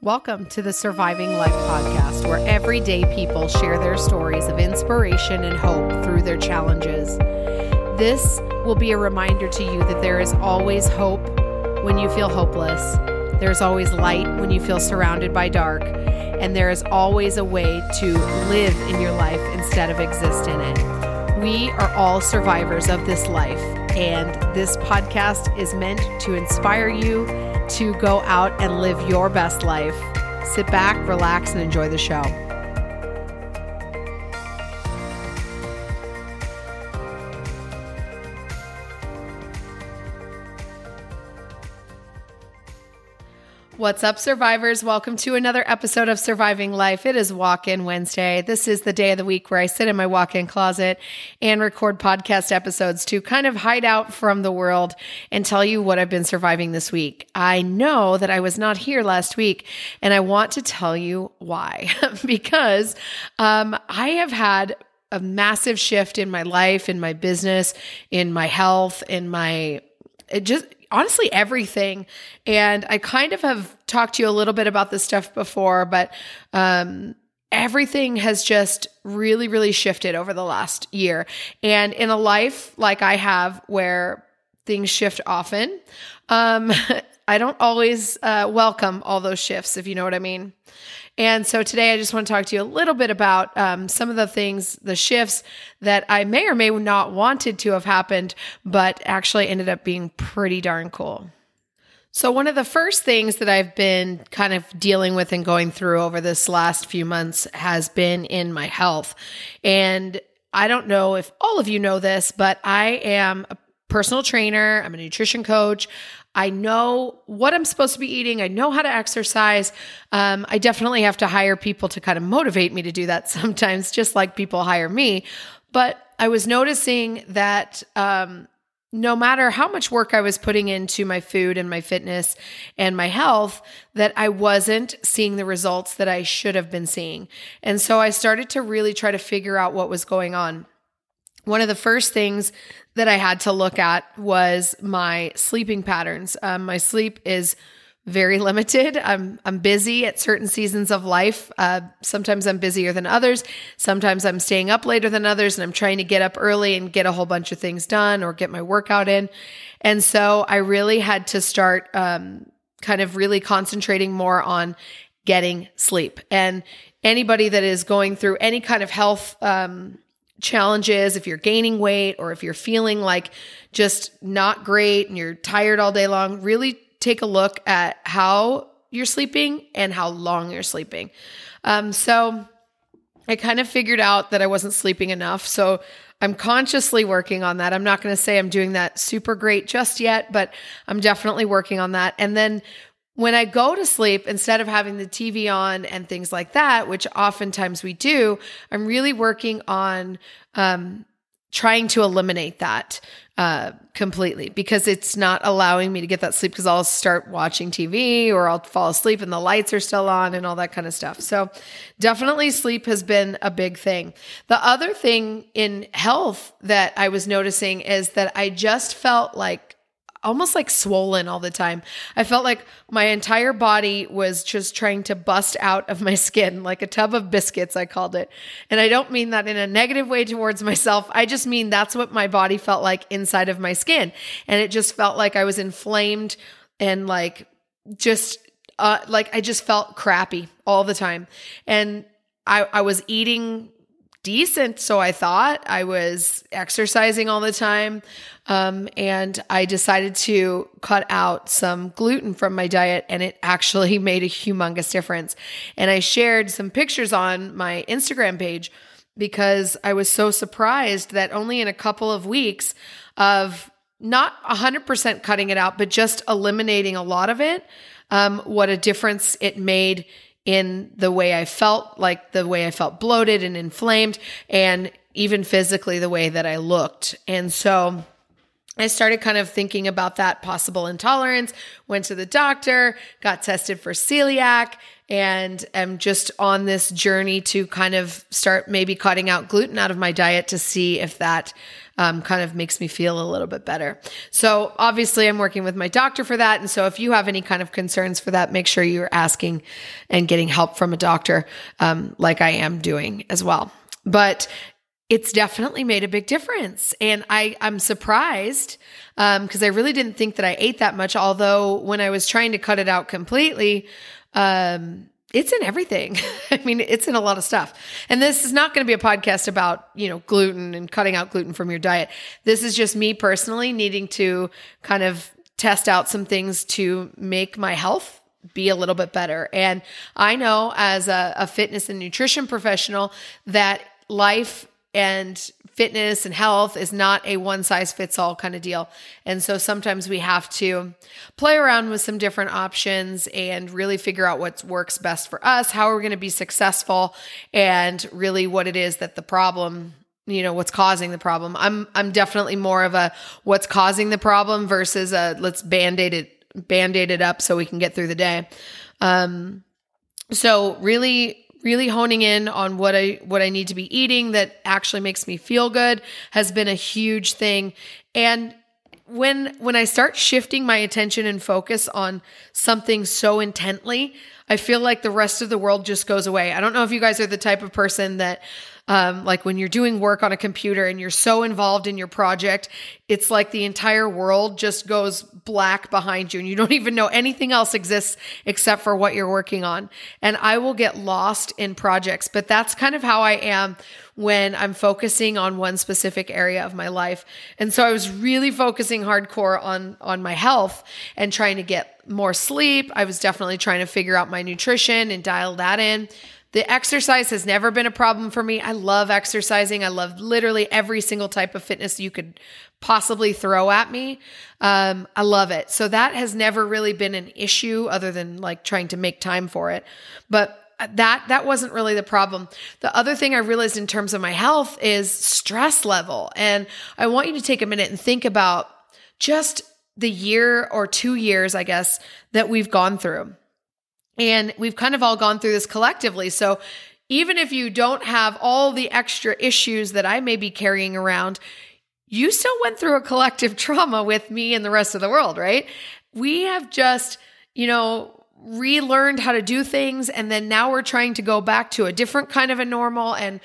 Welcome to the Surviving Life podcast, where everyday people share their stories of inspiration and hope through their challenges. This will be a reminder to you that there is always hope when you feel hopeless, there's always light when you feel surrounded by dark, and there is always a way to live in your life instead of exist in it. We are all survivors of this life, and this podcast is meant to inspire you to go out and live your best life. Sit back, relax, and enjoy the show. What's up, survivors? Welcome to another episode of Surviving Life. It is Walk In Wednesday. This is the day of the week where I sit in my walk in closet and record podcast episodes to kind of hide out from the world and tell you what I've been surviving this week. I know that I was not here last week, and I want to tell you why. because um, I have had a massive shift in my life, in my business, in my health, in my it just honestly everything. And I kind of have talked to you a little bit about this stuff before, but um, everything has just really, really shifted over the last year. And in a life like I have where things shift often, um, I don't always uh, welcome all those shifts, if you know what I mean. And so today I just want to talk to you a little bit about um, some of the things, the shifts that I may or may not wanted to have happened, but actually ended up being pretty darn cool. So, one of the first things that I've been kind of dealing with and going through over this last few months has been in my health. And I don't know if all of you know this, but I am a personal trainer, I'm a nutrition coach. I know what I'm supposed to be eating. I know how to exercise. Um, I definitely have to hire people to kind of motivate me to do that sometimes, just like people hire me. But I was noticing that um, no matter how much work I was putting into my food and my fitness and my health, that I wasn't seeing the results that I should have been seeing. And so I started to really try to figure out what was going on. One of the first things that I had to look at was my sleeping patterns. Um, my sleep is very limited. I'm I'm busy at certain seasons of life. Uh, sometimes I'm busier than others. Sometimes I'm staying up later than others, and I'm trying to get up early and get a whole bunch of things done or get my workout in. And so I really had to start um, kind of really concentrating more on getting sleep. And anybody that is going through any kind of health um, challenges, if you're gaining weight or if you're feeling like just not great and you're tired all day long, really take a look at how you're sleeping and how long you're sleeping. Um, so I kind of figured out that I wasn't sleeping enough. So I'm consciously working on that. I'm not going to say I'm doing that super great just yet, but I'm definitely working on that. And then when I go to sleep, instead of having the TV on and things like that, which oftentimes we do, I'm really working on um, trying to eliminate that uh, completely because it's not allowing me to get that sleep because I'll start watching TV or I'll fall asleep and the lights are still on and all that kind of stuff. So, definitely sleep has been a big thing. The other thing in health that I was noticing is that I just felt like almost like swollen all the time. I felt like my entire body was just trying to bust out of my skin, like a tub of biscuits, I called it. And I don't mean that in a negative way towards myself. I just mean that's what my body felt like inside of my skin. And it just felt like I was inflamed and like just, uh, like I just felt crappy all the time. And I, I was eating decent. So I thought I was exercising all the time. Um, and I decided to cut out some gluten from my diet, and it actually made a humongous difference. And I shared some pictures on my Instagram page because I was so surprised that only in a couple of weeks of not 100% cutting it out, but just eliminating a lot of it, um, what a difference it made in the way I felt, like the way I felt bloated and inflamed, and even physically the way that I looked. And so, I started kind of thinking about that possible intolerance, went to the doctor, got tested for celiac, and am just on this journey to kind of start maybe cutting out gluten out of my diet to see if that um, kind of makes me feel a little bit better. So obviously, I'm working with my doctor for that. And so if you have any kind of concerns for that, make sure you're asking and getting help from a doctor, um, like I am doing as well. But it's definitely made a big difference. And I, I'm surprised because um, I really didn't think that I ate that much. Although when I was trying to cut it out completely, um, it's in everything. I mean, it's in a lot of stuff. And this is not going to be a podcast about, you know, gluten and cutting out gluten from your diet. This is just me personally needing to kind of test out some things to make my health be a little bit better. And I know as a, a fitness and nutrition professional that life and fitness and health is not a one size fits all kind of deal. And so sometimes we have to play around with some different options and really figure out what works best for us, how we're going to be successful, and really what it is that the problem you know what's causing the problem i'm i'm definitely more of a what's causing the problem versus a let's band-aid it band-aid it up so we can get through the day um so really really honing in on what I what I need to be eating that actually makes me feel good has been a huge thing. And when when I start shifting my attention and focus on something so intently, I feel like the rest of the world just goes away. I don't know if you guys are the type of person that um, like when you're doing work on a computer and you're so involved in your project, it's like the entire world just goes black behind you and you don't even know anything else exists except for what you're working on. And I will get lost in projects, but that's kind of how I am when I'm focusing on one specific area of my life. And so I was really focusing hardcore on on my health and trying to get more sleep. I was definitely trying to figure out my nutrition and dial that in. The exercise has never been a problem for me. I love exercising. I love literally every single type of fitness you could possibly throw at me. Um, I love it. So that has never really been an issue other than like trying to make time for it. But that that wasn't really the problem. The other thing I realized in terms of my health is stress level. And I want you to take a minute and think about just the year or 2 years, I guess, that we've gone through. And we've kind of all gone through this collectively. So even if you don't have all the extra issues that I may be carrying around, you still went through a collective trauma with me and the rest of the world, right? We have just, you know, relearned how to do things and then now we're trying to go back to a different kind of a normal and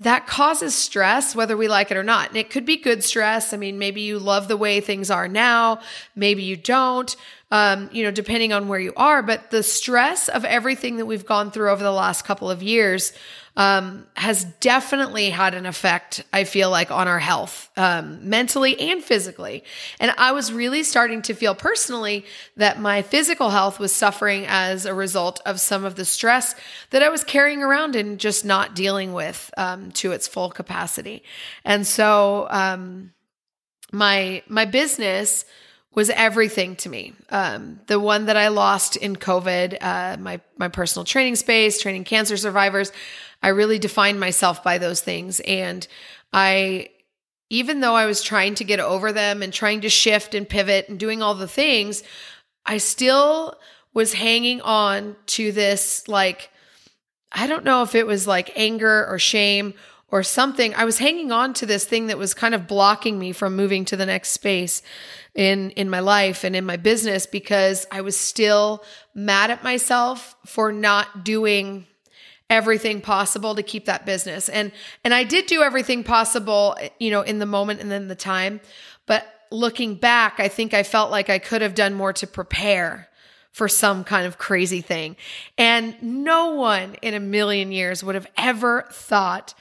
that causes stress whether we like it or not. And it could be good stress. I mean, maybe you love the way things are now, maybe you don't um, you know, depending on where you are. But the stress of everything that we've gone through over the last couple of years um, has definitely had an effect, I feel like, on our health, um, mentally and physically. And I was really starting to feel personally that my physical health was suffering as a result of some of the stress that I was carrying around and just not dealing with to its full capacity. And so, um, my my business was everything to me. Um, the one that I lost in COVID, uh, my my personal training space, training cancer survivors, I really defined myself by those things, and I, even though I was trying to get over them and trying to shift and pivot and doing all the things, I still was hanging on to this like, I don't know if it was like anger or shame or something. I was hanging on to this thing that was kind of blocking me from moving to the next space in in my life and in my business because I was still mad at myself for not doing everything possible to keep that business. And and I did do everything possible, you know, in the moment and then the time, but looking back, I think I felt like I could have done more to prepare for some kind of crazy thing. And no one in a million years would have ever thought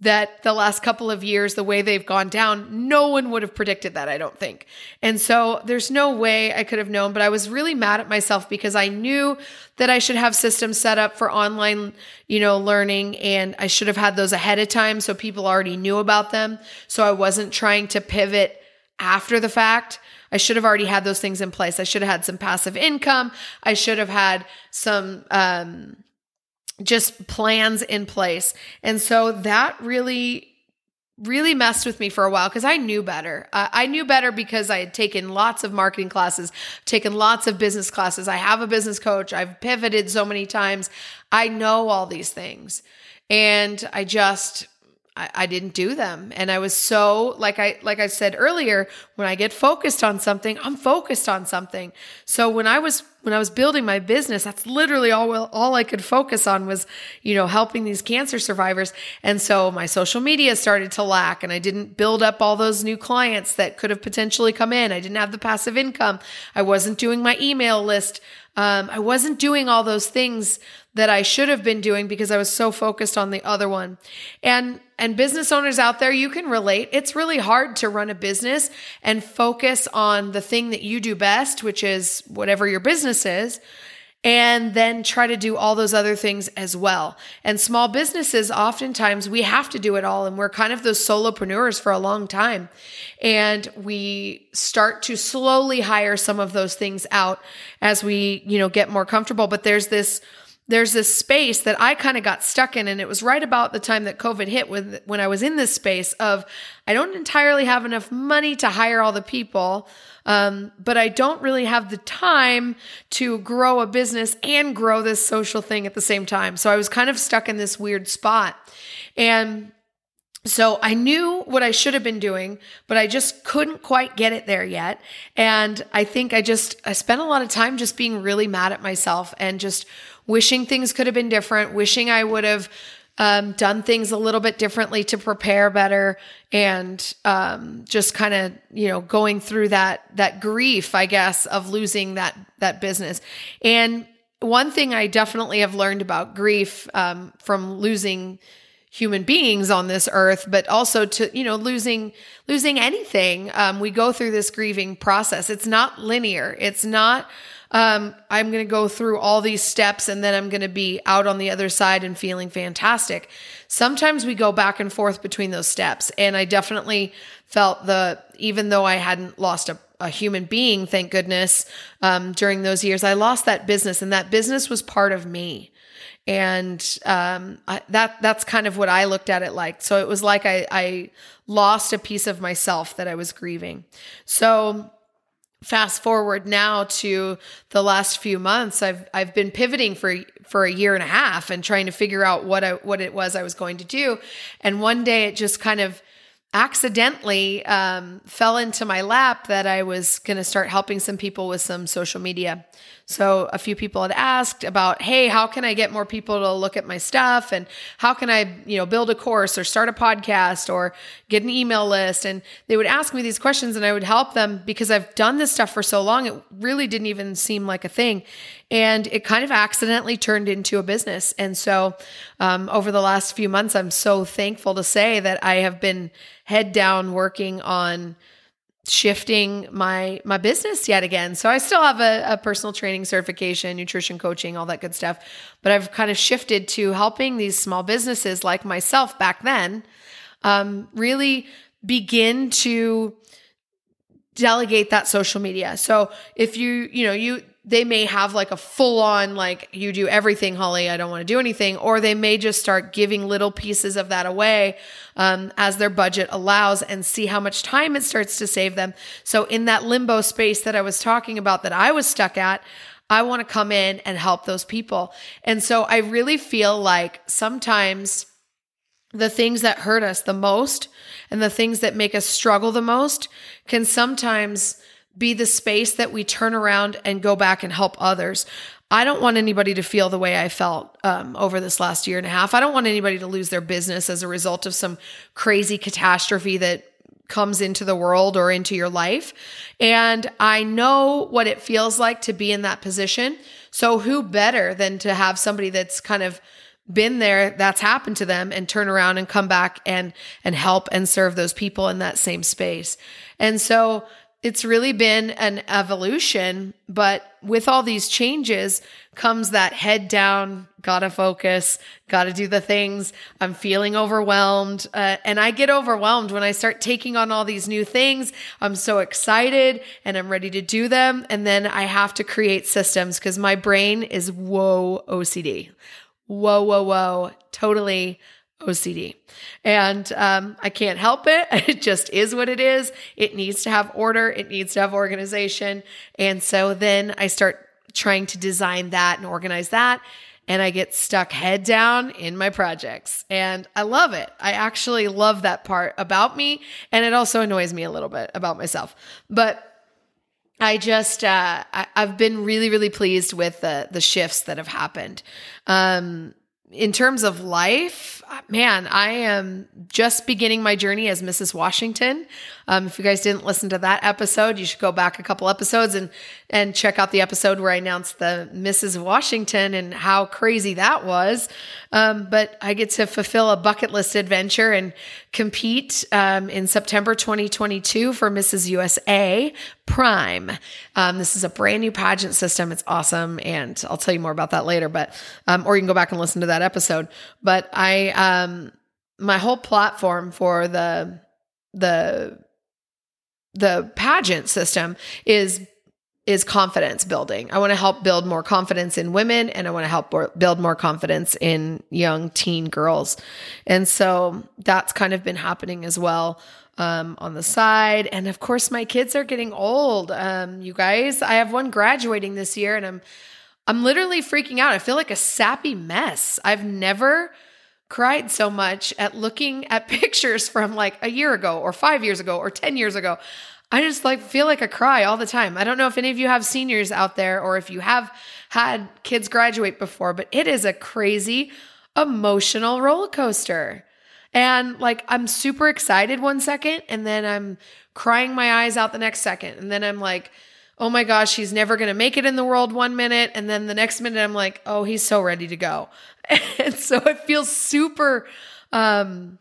that the last couple of years, the way they've gone down, no one would have predicted that, I don't think. And so there's no way I could have known, but I was really mad at myself because I knew that I should have systems set up for online, you know, learning and I should have had those ahead of time so people already knew about them. So I wasn't trying to pivot after the fact. I should have already had those things in place. I should have had some passive income. I should have had some, um, just plans in place. And so that really really messed with me for a while because I knew better. Uh, I knew better because I had taken lots of marketing classes, taken lots of business classes. I have a business coach. I've pivoted so many times. I know all these things. And I just I, didn't do them. And I was so like I like I said earlier, when I get focused on something, I'm focused on something. So when I was when I was building my business, that's literally all all I could focus on was, you know, helping these cancer survivors. And so my social media started to lack and I didn't build up all those new clients that could have potentially come in. I didn't have the passive income. I wasn't doing my email list. Um, I wasn't doing all those things that I should have been doing because I was so focused on the other one. And and business owners out there, you can relate. It's really hard to run a business and focus on the thing that you do best, which is whatever your business is, and then try to do all those other things as well. And small businesses, oftentimes we have to do it all. And we're kind of those solopreneurs for a long time. And we start to slowly hire some of those things out as we, you know, get more comfortable. But there's this, there's this space that I kind of got stuck in. And it was right about the time that COVID hit when, when I was in this space of, I don't entirely have enough money to hire all the people. Um, but I don't really have the time to grow a business and grow this social thing at the same time. So I was kind of stuck in this weird spot. And so I knew what I should have been doing, but I just couldn't quite get it there yet. And I think I just I spent a lot of time just being really mad at myself and just wishing things could have been different, wishing I would have um, done things a little bit differently to prepare better, and um, just kind of you know going through that that grief, I guess, of losing that that business. And one thing I definitely have learned about grief um, from losing human beings on this earth but also to you know losing losing anything um, we go through this grieving process it's not linear it's not um, I'm going to go through all these steps and then I'm going to be out on the other side and feeling fantastic. Sometimes we go back and forth between those steps. And I definitely felt the, even though I hadn't lost a, a human being, thank goodness, um, during those years, I lost that business and that business was part of me. And um, I, that that's kind of what I looked at it like. So it was like I, I lost a piece of myself that I was grieving. So fast forward now to the last few months i've i've been pivoting for for a year and a half and trying to figure out what I, what it was i was going to do and one day it just kind of accidentally um, fell into my lap that I was going to start helping some people with some social media. So a few people had asked about, hey, how can I get more people to look at my stuff, and how can I, you know, build a course or start a podcast or get an email list? And they would ask me these questions, and I would help them because I've done this stuff for so long. It really didn't even seem like a thing, and it kind of accidentally turned into a business. And so um, over the last few months, I'm so thankful to say that I have been head down working on shifting my my business yet again. So I still have a, a, personal training certification, nutrition coaching, all that good stuff. But I've kind of shifted to helping these small businesses like myself back then um, really begin to delegate that social media. So if you, you know, you they may have like a full on like you do everything holly i don't want to do anything or they may just start giving little pieces of that away um, as their budget allows and see how much time it starts to save them. So in that limbo space that i was talking about that i was stuck at i want to come in and help those people. And so i really feel like sometimes the things that hurt us the most and the things that make us struggle the most can sometimes be the space that we turn around and go back and help others. I don't want anybody to feel the way I felt um, over this last year and a half. I don't want anybody to lose their business as a result of some crazy catastrophe that comes into the world or into your life. And I know what it feels like to be in that position. So, who better than to have somebody that's kind of been there that's happened to them and turn around and come back and and help and serve those people in that same space. And so it's really been an evolution, but with all these changes comes that head down, gotta focus, gotta do the things. I'm feeling overwhelmed. Uh, and I get overwhelmed when I start taking on all these new things. I'm so excited and I'm ready to do them. And then I have to create systems because my brain is whoa OCD. Whoa, whoa, whoa. Totally OCD. And um, I can't help it. It just is what it is. It needs to have order, it needs to have organization. And so then I start trying to design that and organize that. And I get stuck head down in my projects. And I love it. I actually love that part about me. And it also annoys me a little bit about myself. But I just uh, I, have been really really pleased with the the shifts that have happened. Um, in terms of life, man, I am just beginning my journey as Mrs. Washington. Um, if you guys didn't listen to that episode, you should go back a couple episodes and and check out the episode where I announced the Mrs. Washington and how crazy that was. Um, but I get to fulfill a bucket list adventure and compete um, in September 2022 for Mrs. USA Prime. Um, this is a brand new pageant system. It's awesome, and I'll tell you more about that later. But um, or you can go back and listen to that episode. But I um, my whole platform for the the the pageant system is is confidence building. I want to help build more confidence in women and I want to help build more confidence in young teen girls. And so that's kind of been happening as well um, on the side. And of course, my kids are getting old. Um, you guys, I have one graduating this year and I'm I'm literally freaking out. I feel like a sappy mess. I've never cried so much at looking at pictures from like a year ago or 5 years ago or 10 years ago. I just like feel like a cry all the time. I don't know if any of you have seniors out there or if you have had kids graduate before, but it is a crazy emotional roller coaster. And like I'm super excited one second and then I'm crying my eyes out the next second. And then I'm like, oh my gosh, he's never going to make it in the world one minute. And then the next minute I'm like, oh, he's so ready to go. And so it feels super um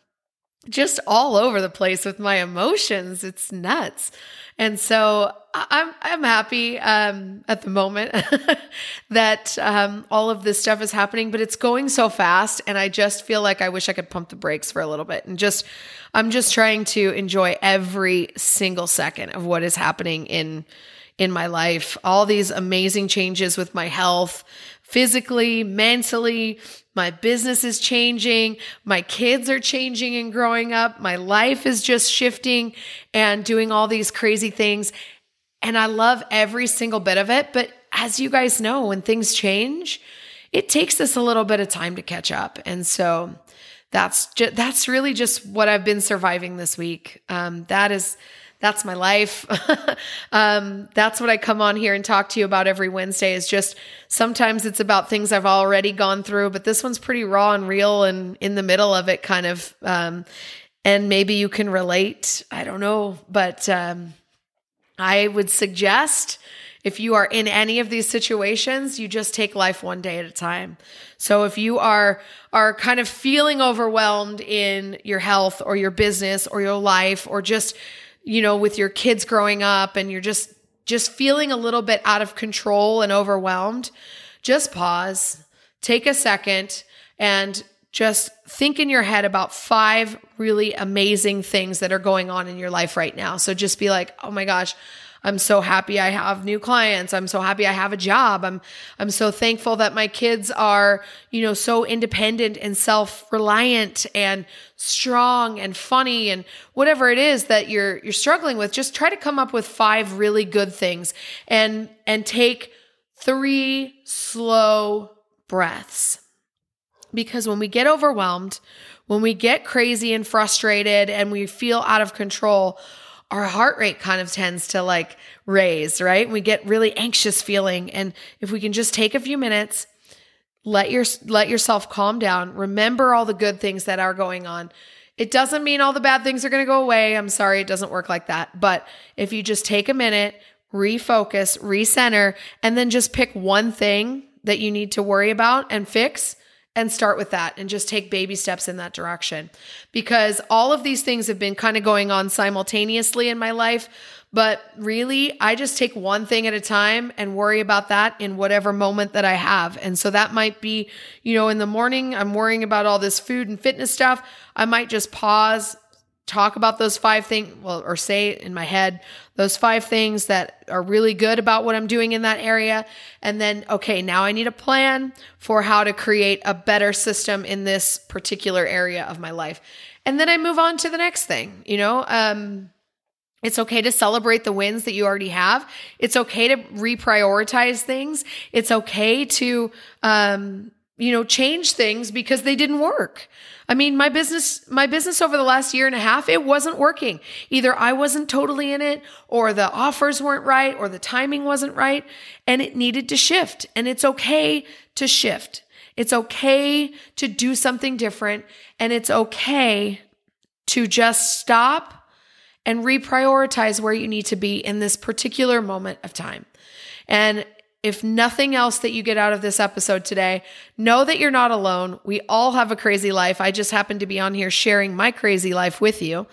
just all over the place with my emotions. It's nuts. And so I'm I'm happy um, at the moment that um, all of this stuff is happening, but it's going so fast, and I just feel like I wish I could pump the brakes for a little bit and just I'm just trying to enjoy every single second of what is happening in in my life. All these amazing changes with my health, physically, mentally, my business is changing. My kids are changing and growing up. My life is just shifting and doing all these crazy things. And I love every single bit of it. But as you guys know, when things change, it takes us a little bit of time to catch up. And so that's just, that's really just what I've been surviving this week. Um, that is that's my life. um, that's what I come on here and talk to you about every Wednesday is just sometimes it's about things I've already gone through, but this one's pretty raw and real and in the middle of it kind of. Um, and maybe you can relate. I don't know, but um, I would suggest if you are in any of these situations, you just take life one day at a time. So if you are are kind of feeling overwhelmed in your health or your business or your life or just you know, with your kids growing up and you're just just feeling a little bit out of control and overwhelmed, just pause, take a second and just think in your head about five really amazing things that are going on in your life right now. So just be like, "Oh my gosh, I'm so happy I have new clients. I'm so happy I have a job. I'm I'm so thankful that my kids are, you know, so independent and self-reliant and strong and funny and whatever it is that you're you're struggling with. Just try to come up with five really good things and and take 3 slow breaths. Because when we get overwhelmed, when we get crazy and frustrated and we feel out of control, our heart rate kind of tends to like raise, right? We get really anxious feeling. And if we can just take a few minutes, let your let yourself calm down, remember all the good things that are going on. It doesn't mean all the bad things are going to go away. I'm sorry, it doesn't work like that. But if you just take a minute, refocus, recenter, and then just pick one thing that you need to worry about and fix, and start with that and just take baby steps in that direction. Because all of these things have been kind of going on simultaneously in my life. But really, I just take one thing at a time and worry about that in whatever moment that I have. And so that might be, you know, in the morning, I'm worrying about all this food and fitness stuff. I might just pause, talk about those five things, well, or say in my head those five things that are really good about what I'm doing in that area. And then, okay, now I need a plan for how to create a better system in this particular area of my life. And then I move on to the next thing, you know? Um, it's okay to celebrate the wins that you already have. It's okay to reprioritize things. It's okay to, um, you know, change things because they didn't work. I mean, my business, my business over the last year and a half, it wasn't working. Either I wasn't totally in it or the offers weren't right or the timing wasn't right and it needed to shift. And it's okay to shift. It's okay to do something different and it's okay to just stop and reprioritize where you need to be in this particular moment of time. And if nothing else that you get out of this episode today, know that you're not alone. We all have a crazy life. I just happen to be on here sharing my crazy life with you.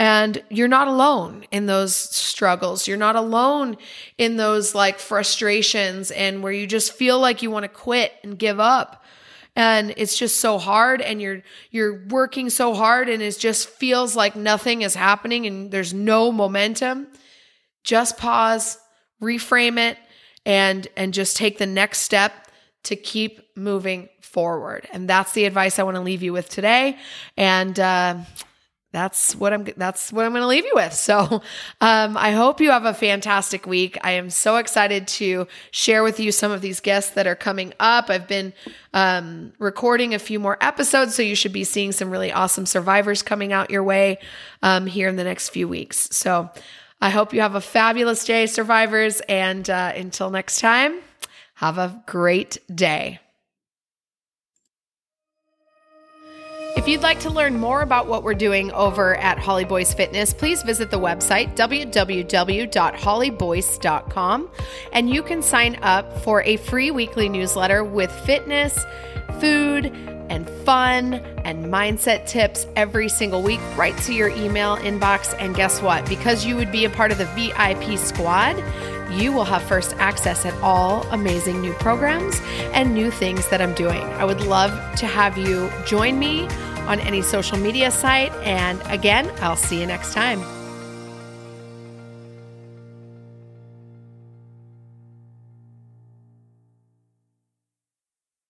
And you're not alone in those struggles. You're not alone in those like frustrations and where you just feel like you want to quit and give up. And it's just so hard and you're you're working so hard and it just feels like nothing is happening and there's no momentum. Just pause, reframe it and and just take the next step to keep moving forward. And that's the advice I want to leave you with today. And uh, that's what I'm that's what I'm going to leave you with. So, um, I hope you have a fantastic week. I am so excited to share with you some of these guests that are coming up. I've been um, recording a few more episodes, so you should be seeing some really awesome survivors coming out your way um, here in the next few weeks. So, I hope you have a fabulous day, survivors. And uh, until next time, have a great day. If you'd like to learn more about what we're doing over at Holly Boyce Fitness, please visit the website www.hollyboyce.com and you can sign up for a free weekly newsletter with fitness, food, and fun and mindset tips every single week right to your email inbox. And guess what? Because you would be a part of the VIP squad, you will have first access at all amazing new programs and new things that I'm doing. I would love to have you join me on any social media site. And again, I'll see you next time.